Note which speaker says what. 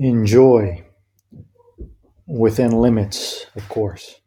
Speaker 1: enjoy within limits, of course.